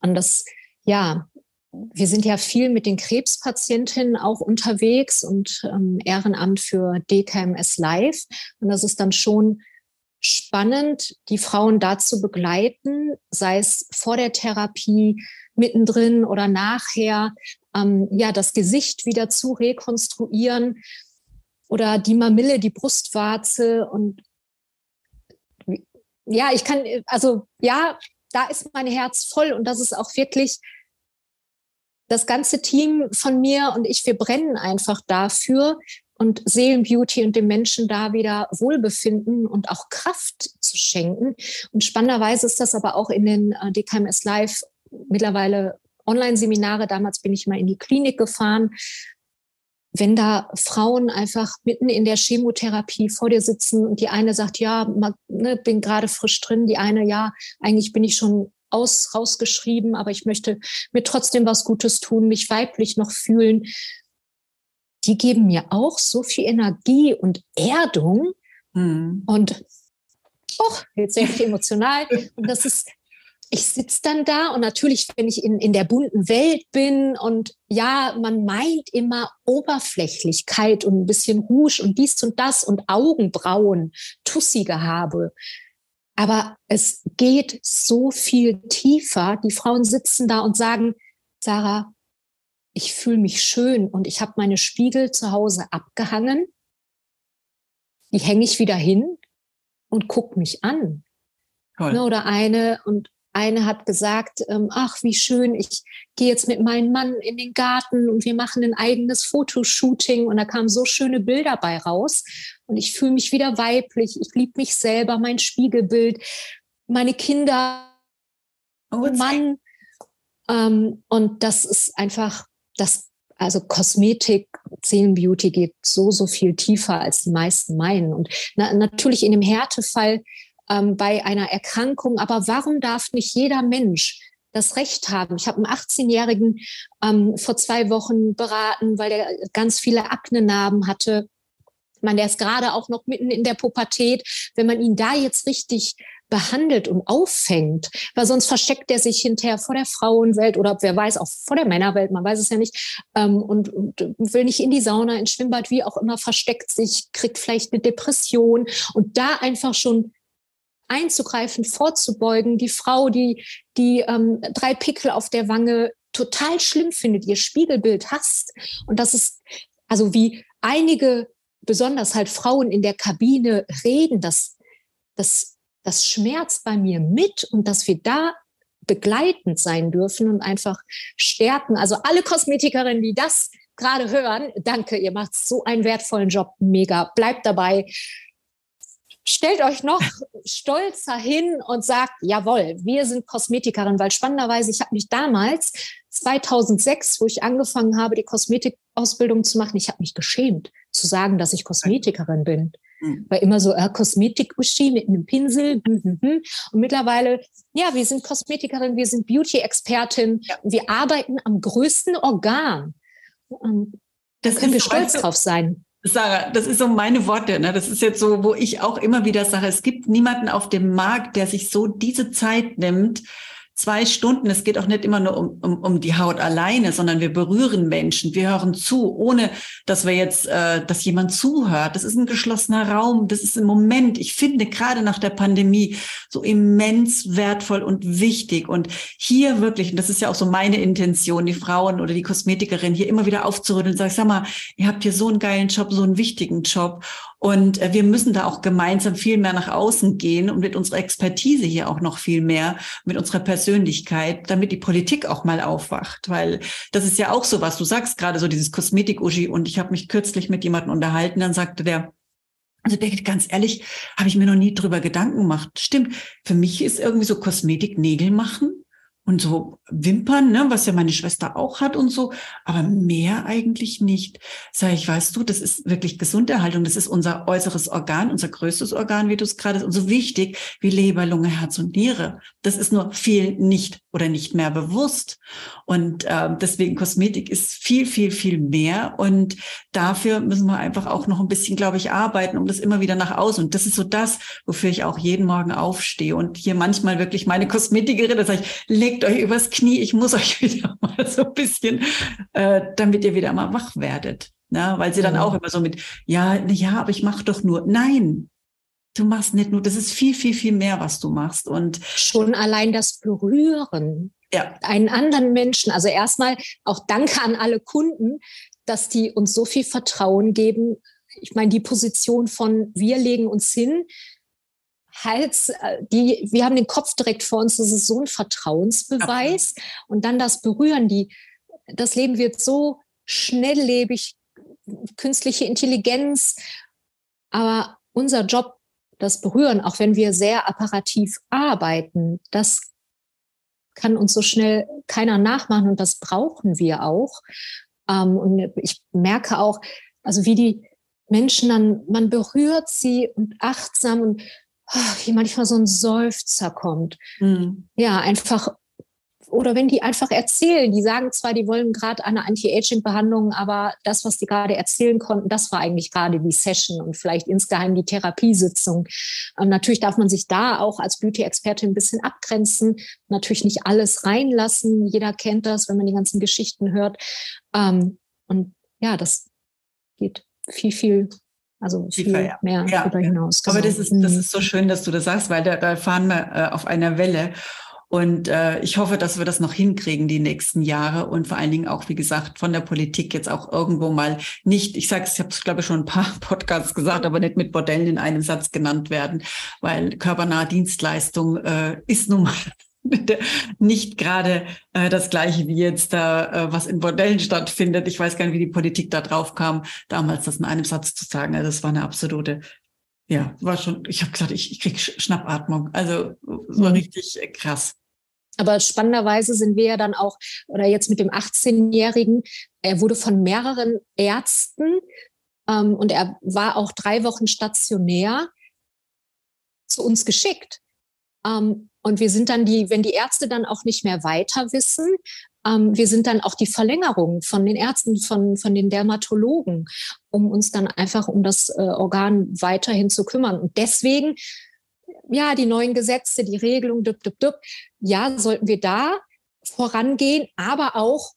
Und das, ja, wir sind ja viel mit den Krebspatientinnen auch unterwegs und ähm, Ehrenamt für DKMS Live. Und das ist dann schon spannend, die Frauen dazu begleiten, sei es vor der Therapie, mittendrin oder nachher, ähm, ja, das Gesicht wieder zu rekonstruieren oder die Mamille, die Brustwarze und ja, ich kann, also ja, da ist mein Herz voll und das ist auch wirklich das ganze Team von mir und ich, wir brennen einfach dafür, und Seelenbeauty und dem Menschen da wieder Wohlbefinden und auch Kraft zu schenken. Und spannenderweise ist das aber auch in den äh, DKMS Live mittlerweile Online-Seminare. Damals bin ich mal in die Klinik gefahren. Wenn da Frauen einfach mitten in der Chemotherapie vor dir sitzen und die eine sagt, ja, ne, bin gerade frisch drin, die eine, ja, eigentlich bin ich schon aus, rausgeschrieben, aber ich möchte mir trotzdem was Gutes tun, mich weiblich noch fühlen die geben mir auch so viel Energie und Erdung. Mhm. Und oh, jetzt sehr [LAUGHS] emotional. Und das ist, ich sitze dann da und natürlich, wenn ich in, in der bunten Welt bin und ja, man meint immer Oberflächlichkeit und ein bisschen Rouge und dies und das und Augenbrauen, Tussige habe. Aber es geht so viel tiefer. Die Frauen sitzen da und sagen, Sarah, ich fühle mich schön und ich habe meine Spiegel zu Hause abgehangen. Die hänge ich wieder hin und guck mich an. Toll. Ne, oder eine und eine hat gesagt, ähm, ach wie schön, ich gehe jetzt mit meinem Mann in den Garten und wir machen ein eigenes Fotoshooting und da kamen so schöne Bilder bei raus und ich fühle mich wieder weiblich, ich liebe mich selber, mein Spiegelbild, meine Kinder, oh, Mann. Ähm, und das ist einfach das, also Kosmetik, Seelenbeauty geht so, so viel tiefer, als die meisten meinen. Und na, natürlich in dem Härtefall ähm, bei einer Erkrankung, aber warum darf nicht jeder Mensch das Recht haben. Ich habe einen 18-Jährigen ähm, vor zwei Wochen beraten, weil der ganz viele Aknenarben hatte. Man, der ist gerade auch noch mitten in der Pubertät. Wenn man ihn da jetzt richtig behandelt und auffängt, weil sonst versteckt er sich hinterher vor der Frauenwelt oder wer weiß auch vor der Männerwelt, man weiß es ja nicht, ähm, und, und will nicht in die Sauna, ins Schwimmbad, wie auch immer, versteckt sich, kriegt vielleicht eine Depression. Und da einfach schon einzugreifen, vorzubeugen, die Frau, die die ähm, drei Pickel auf der Wange total schlimm findet, ihr Spiegelbild hasst. Und das ist also wie einige besonders halt Frauen in der Kabine reden, das das das schmerzt bei mir mit und dass wir da begleitend sein dürfen und einfach stärken. Also alle Kosmetikerinnen, die das gerade hören, danke, ihr macht so einen wertvollen Job, mega, bleibt dabei. Stellt euch noch [LAUGHS] stolzer hin und sagt, jawohl, wir sind Kosmetikerin, weil spannenderweise, ich habe mich damals, 2006, wo ich angefangen habe, die Kosmetikausbildung zu machen, ich habe mich geschämt zu sagen, dass ich Kosmetikerin bin. Mhm. War immer so äh, Kosmetik-Uschi mit einem Pinsel. Hm, hm, hm. Und mittlerweile, ja, wir sind Kosmetikerin, wir sind Beauty-Expertin. Ja. Wir arbeiten am größten Organ. Und da können wir stolz drauf sein. Sarah, das ist so meine Worte. Ne? Das ist jetzt so, wo ich auch immer wieder sage, es gibt niemanden auf dem Markt, der sich so diese Zeit nimmt, zwei Stunden. Es geht auch nicht immer nur um, um, um die Haut alleine, sondern wir berühren Menschen, wir hören zu, ohne dass wir jetzt, äh, dass jemand zuhört. Das ist ein geschlossener Raum. Das ist im Moment, ich finde, gerade nach der Pandemie so immens wertvoll und wichtig. Und hier wirklich, und das ist ja auch so meine Intention, die Frauen oder die Kosmetikerin hier immer wieder aufzurütteln und sagen, sag mal, ihr habt hier so einen geilen Job, so einen wichtigen Job. Und äh, wir müssen da auch gemeinsam viel mehr nach außen gehen und mit unserer Expertise hier auch noch viel mehr, mit unserer Persönlichkeit, damit die Politik auch mal aufwacht. Weil das ist ja auch so was, du sagst gerade so dieses Kosmetik-Uschi und ich habe mich kürzlich mit jemandem unterhalten, dann sagte der, also Birgit, ganz ehrlich, habe ich mir noch nie drüber Gedanken gemacht. Stimmt, für mich ist irgendwie so Kosmetik Nägel machen und so Wimpern, ne, was ja meine Schwester auch hat und so, aber mehr eigentlich nicht. Sag ich, weißt du, das ist wirklich Gesunderhaltung, das ist unser äußeres Organ, unser größtes Organ, wie du es gerade, und so wichtig wie Leber, Lunge, Herz und Niere. Das ist nur viel nicht oder nicht mehr bewusst. Und äh, deswegen Kosmetik ist viel, viel, viel mehr. Und dafür müssen wir einfach auch noch ein bisschen, glaube ich, arbeiten, um das immer wieder nach außen. Und das ist so das, wofür ich auch jeden Morgen aufstehe. Und hier manchmal wirklich meine Kosmetikerin, das sage ich, legt euch übers Knie, ich muss [LAUGHS] euch wieder mal so ein bisschen, äh, damit ihr wieder mal wach werdet. Na, ne? weil sie dann mhm. auch immer so mit, ja, ja, aber ich mache doch nur. Nein, du machst nicht nur, das ist viel, viel, viel mehr, was du machst. Und schon allein das Berühren. Ja. Einen anderen Menschen. Also erstmal auch Danke an alle Kunden, dass die uns so viel Vertrauen geben. Ich meine, die Position von wir legen uns hin, Hals, äh, die, wir haben den Kopf direkt vor uns, das ist so ein Vertrauensbeweis. Okay. Und dann das Berühren, die, das Leben wird so schnelllebig, künstliche Intelligenz. Aber unser Job, das Berühren, auch wenn wir sehr apparativ arbeiten, das kann uns so schnell keiner nachmachen und das brauchen wir auch. Ähm, und ich merke auch, also wie die Menschen dann, man berührt sie und achtsam und wie manchmal so ein Seufzer kommt. Mhm. Ja, einfach, oder wenn die einfach erzählen, die sagen zwar, die wollen gerade eine Anti-Aging-Behandlung, aber das, was die gerade erzählen konnten, das war eigentlich gerade die Session und vielleicht insgeheim die Therapiesitzung. Und natürlich darf man sich da auch als Beauty-Expertin ein bisschen abgrenzen, natürlich nicht alles reinlassen. Jeder kennt das, wenn man die ganzen Geschichten hört. Ähm, und ja, das geht viel, viel also viel mehr ja. darüber hinaus. Genau. Aber das ist, das mhm. ist so schön, dass du das sagst, weil da, da fahren wir äh, auf einer Welle. Und äh, ich hoffe, dass wir das noch hinkriegen die nächsten Jahre und vor allen Dingen auch, wie gesagt, von der Politik jetzt auch irgendwo mal nicht, ich sage es, ich habe es, glaube ich, schon ein paar [LAUGHS] Podcasts gesagt, aber nicht mit Bordellen in einem Satz genannt werden, weil körpernahe Dienstleistung äh, ist nun mal [LAUGHS] nicht gerade äh, das gleiche wie jetzt da, äh, was in Bordellen stattfindet. Ich weiß gar nicht, wie die Politik da drauf kam, damals das in einem Satz zu sagen. Also das war eine absolute, ja, war schon, ich habe gesagt, ich, ich krieg Schnappatmung. Also so mhm. richtig äh, krass. Aber spannenderweise sind wir ja dann auch, oder jetzt mit dem 18-Jährigen, er wurde von mehreren Ärzten ähm, und er war auch drei Wochen stationär zu uns geschickt. Ähm, und wir sind dann die, wenn die Ärzte dann auch nicht mehr weiter wissen, ähm, wir sind dann auch die Verlängerung von den Ärzten, von, von den Dermatologen, um uns dann einfach um das äh, Organ weiterhin zu kümmern. Und deswegen ja, die neuen Gesetze, die Regelung, dup, dup, dup. ja, sollten wir da vorangehen, aber auch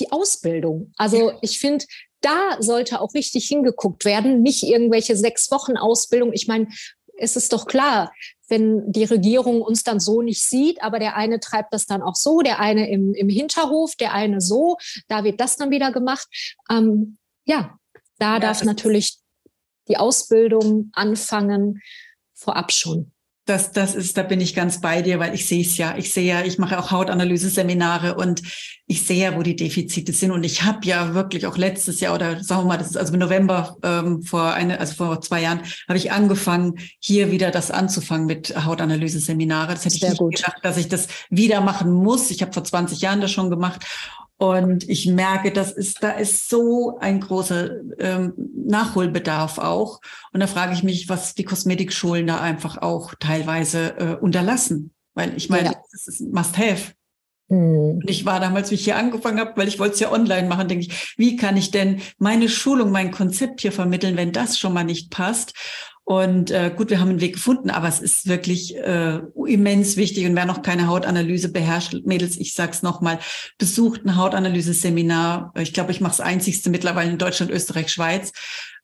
die Ausbildung. Also ich finde, da sollte auch richtig hingeguckt werden, nicht irgendwelche sechs Wochen Ausbildung. Ich meine, es ist doch klar, wenn die Regierung uns dann so nicht sieht, aber der eine treibt das dann auch so, der eine im, im Hinterhof, der eine so, da wird das dann wieder gemacht. Ähm, ja, da ja, darf natürlich die Ausbildung anfangen, vorab schon. Das, das ist, da bin ich ganz bei dir, weil ich sehe es ja. Ich sehe ja, ich mache auch Hautanalyse-Seminare und ich sehe ja, wo die Defizite sind. Und ich habe ja wirklich auch letztes Jahr oder sagen wir mal, das ist also im November ähm, vor eine, also vor zwei Jahren, habe ich angefangen, hier wieder das anzufangen mit Hautanalyse-Seminare. Das hätte Sehr ich nicht gut. gedacht, dass ich das wieder machen muss. Ich habe vor 20 Jahren das schon gemacht. Und ich merke, das ist, da ist so ein großer ähm, Nachholbedarf auch. Und da frage ich mich, was die Kosmetikschulen da einfach auch teilweise äh, unterlassen. Weil ich meine, ja. das ist Must-Have. Mhm. Und ich war damals, wie ich hier angefangen habe, weil ich wollte es ja online machen, denke ich, wie kann ich denn meine Schulung, mein Konzept hier vermitteln, wenn das schon mal nicht passt? Und äh, gut, wir haben einen Weg gefunden, aber es ist wirklich äh, immens wichtig. Und wer noch keine Hautanalyse beherrscht, Mädels, ich sag's nochmal, besucht ein Hautanalyse-Seminar. Ich glaube, ich mache das einzigste mittlerweile in Deutschland, Österreich, Schweiz.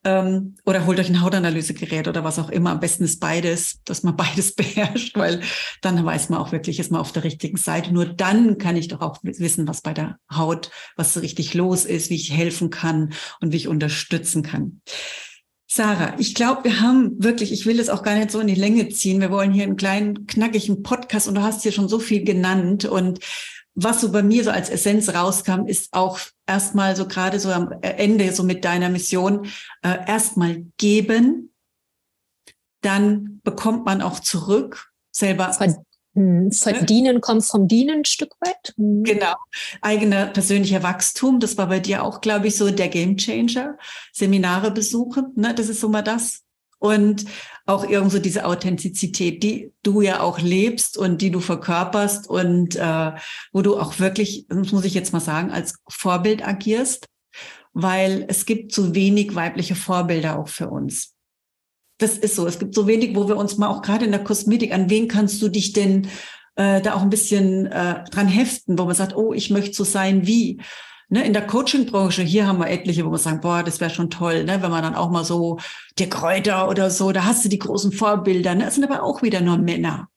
Ähm, oder holt euch ein Hautanalysegerät oder was auch immer. Am besten ist beides, dass man [LAUGHS] beides beherrscht, weil dann weiß man auch wirklich, ist man auf der richtigen Seite. Nur dann kann ich doch auch wissen, was bei der Haut, was so richtig los ist, wie ich helfen kann und wie ich unterstützen kann. Sarah, ich glaube, wir haben wirklich, ich will es auch gar nicht so in die Länge ziehen. Wir wollen hier einen kleinen, knackigen Podcast und du hast hier schon so viel genannt. Und was so bei mir so als Essenz rauskam, ist auch erstmal so gerade so am Ende so mit deiner Mission, äh, erstmal geben, dann bekommt man auch zurück, selber hm, verdienen kommt vom Dienen ein Stück weit. Hm. Genau. Eigener persönlicher Wachstum, das war bei dir auch, glaube ich, so der Gamechanger. Seminare besuchen, ne, das ist so mal das. Und auch irgendwo diese Authentizität, die du ja auch lebst und die du verkörperst und äh, wo du auch wirklich, das muss ich jetzt mal sagen, als Vorbild agierst, weil es gibt zu wenig weibliche Vorbilder auch für uns das ist so. Es gibt so wenig, wo wir uns mal auch gerade in der Kosmetik, an wen kannst du dich denn äh, da auch ein bisschen äh, dran heften, wo man sagt, oh, ich möchte so sein wie. Ne, in der Coaching-Branche, hier haben wir etliche, wo wir sagen, boah, das wäre schon toll, ne, wenn man dann auch mal so der Kräuter oder so, da hast du die großen Vorbilder. Ne? Das sind aber auch wieder nur Männer.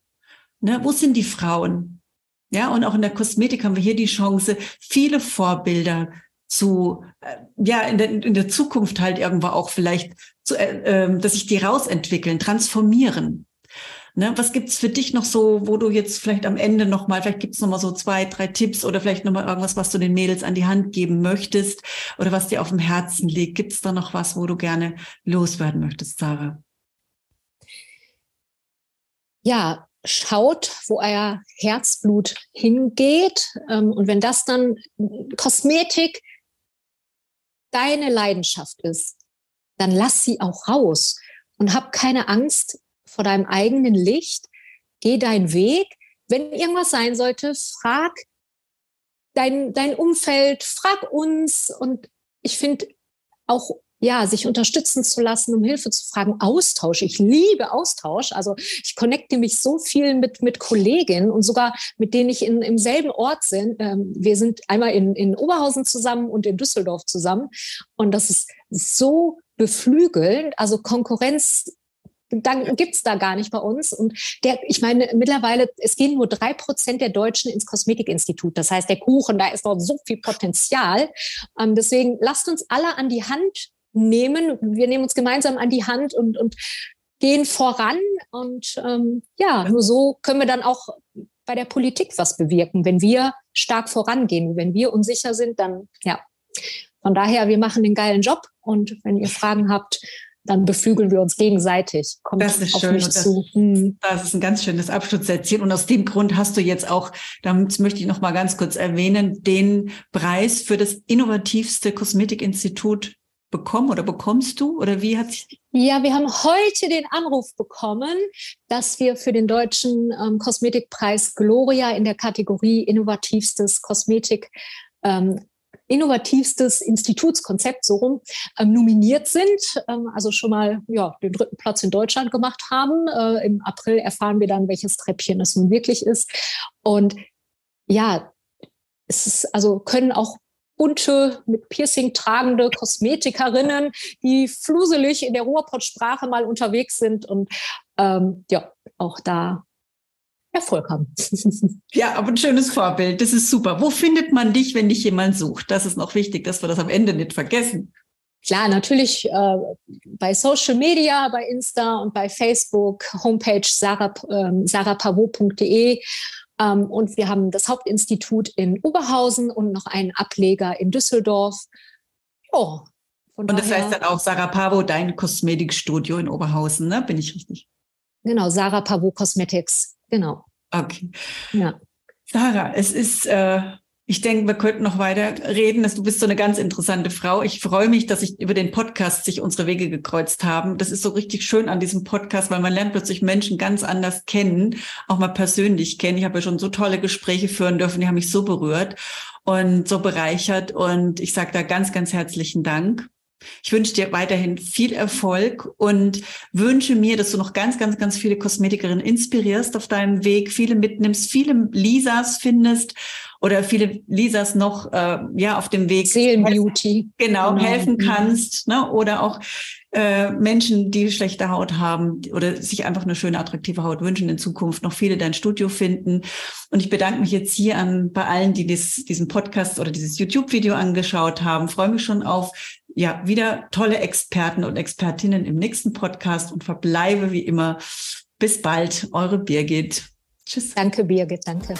Ne? Wo sind die Frauen? Ja, und auch in der Kosmetik haben wir hier die Chance, viele Vorbilder zu, äh, ja, in der, in der Zukunft halt irgendwo auch vielleicht, zu, äh, ähm, dass sich die rausentwickeln, transformieren. Ne, was gibt's für dich noch so, wo du jetzt vielleicht am Ende nochmal, vielleicht gibt's noch mal so zwei, drei Tipps oder vielleicht nochmal irgendwas, was du den Mädels an die Hand geben möchtest oder was dir auf dem Herzen liegt? Gibt's da noch was, wo du gerne loswerden möchtest, Sarah? Ja, schaut, wo euer Herzblut hingeht. Ähm, und wenn das dann Kosmetik, deine Leidenschaft ist, dann lass sie auch raus und hab keine Angst vor deinem eigenen Licht. Geh deinen Weg. Wenn irgendwas sein sollte, frag dein, dein Umfeld, frag uns. Und ich finde auch ja, sich unterstützen zu lassen, um Hilfe zu fragen. Austausch. Ich liebe Austausch. Also ich connecte mich so viel mit, mit Kolleginnen und sogar mit denen ich in, im selben Ort sind. Ähm, wir sind einmal in, in Oberhausen zusammen und in Düsseldorf zusammen. Und das ist so beflügelnd. Also Konkurrenz dann gibt's da gar nicht bei uns. Und der, ich meine, mittlerweile, es gehen nur drei Prozent der Deutschen ins Kosmetikinstitut. Das heißt, der Kuchen, da ist noch so viel Potenzial. Ähm, deswegen lasst uns alle an die Hand nehmen. Wir nehmen uns gemeinsam an die Hand und, und gehen voran. Und ähm, ja, nur so können wir dann auch bei der Politik was bewirken. Wenn wir stark vorangehen, wenn wir unsicher sind, dann ja. Von daher, wir machen den geilen Job und wenn ihr Fragen habt, dann beflügeln wir uns gegenseitig. Kommt das ist schön. Das, hm. das, ist ein ganz schönes Abschlussziel. Und aus dem Grund hast du jetzt auch, damit möchte ich noch mal ganz kurz erwähnen, den Preis für das innovativste Kosmetikinstitut bekommen oder bekommst du oder wie hat Ja, wir haben heute den Anruf bekommen, dass wir für den deutschen ähm, Kosmetikpreis Gloria in der Kategorie innovativstes Kosmetik ähm, innovativstes Institutskonzept so rum ähm, nominiert sind, ähm, also schon mal ja, den dritten Platz in Deutschland gemacht haben. Äh, Im April erfahren wir dann, welches Treppchen es nun wirklich ist. Und ja, es ist, also können auch bunte, mit Piercing tragende Kosmetikerinnen, die fluselig in der Ruhrpott-Sprache mal unterwegs sind und ähm, ja, auch da Erfolg haben. [LAUGHS] Ja, aber ein schönes Vorbild. Das ist super. Wo findet man dich, wenn dich jemand sucht? Das ist noch wichtig, dass wir das am Ende nicht vergessen. Klar, natürlich äh, bei Social Media, bei Insta und bei Facebook, Homepage sarah, äh, sarahpavot.de. Ähm, und wir haben das Hauptinstitut in Oberhausen und noch einen Ableger in Düsseldorf. Oh, und das heißt dann auch Sarah Pavo, dein Kosmetikstudio in Oberhausen, ne? Bin ich richtig? Genau, Sarah Pavo Cosmetics, genau. Okay. Ja. Sarah, es ist, äh, ich denke, wir könnten noch weiter reden. Du bist so eine ganz interessante Frau. Ich freue mich, dass ich über den Podcast sich unsere Wege gekreuzt haben. Das ist so richtig schön an diesem Podcast, weil man lernt plötzlich Menschen ganz anders kennen, auch mal persönlich kennen. Ich habe ja schon so tolle Gespräche führen dürfen, die haben mich so berührt und so bereichert. Und ich sage da ganz, ganz herzlichen Dank. Ich wünsche dir weiterhin viel Erfolg und wünsche mir, dass du noch ganz, ganz, ganz viele Kosmetikerinnen inspirierst auf deinem Weg, viele mitnimmst, viele Lisas findest oder viele Lisas noch äh, ja auf dem Weg Seelenbeauty genau, genau helfen mhm. kannst ne? oder auch äh, Menschen, die schlechte Haut haben oder sich einfach eine schöne attraktive Haut wünschen in Zukunft noch viele dein Studio finden und ich bedanke mich jetzt hier an bei allen, die dies, diesen Podcast oder dieses YouTube-Video angeschaut haben. Freue mich schon auf ja, wieder tolle Experten und Expertinnen im nächsten Podcast und verbleibe wie immer. Bis bald, eure Birgit. Tschüss. Danke, Birgit, danke.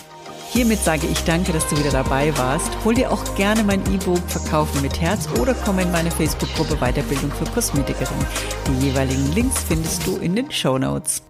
Hiermit sage ich danke, dass du wieder dabei warst. Hol dir auch gerne mein E-Book Verkaufen mit Herz oder komm in meine Facebook-Gruppe Weiterbildung für Kosmetikerin. Die jeweiligen Links findest du in den Show Notes.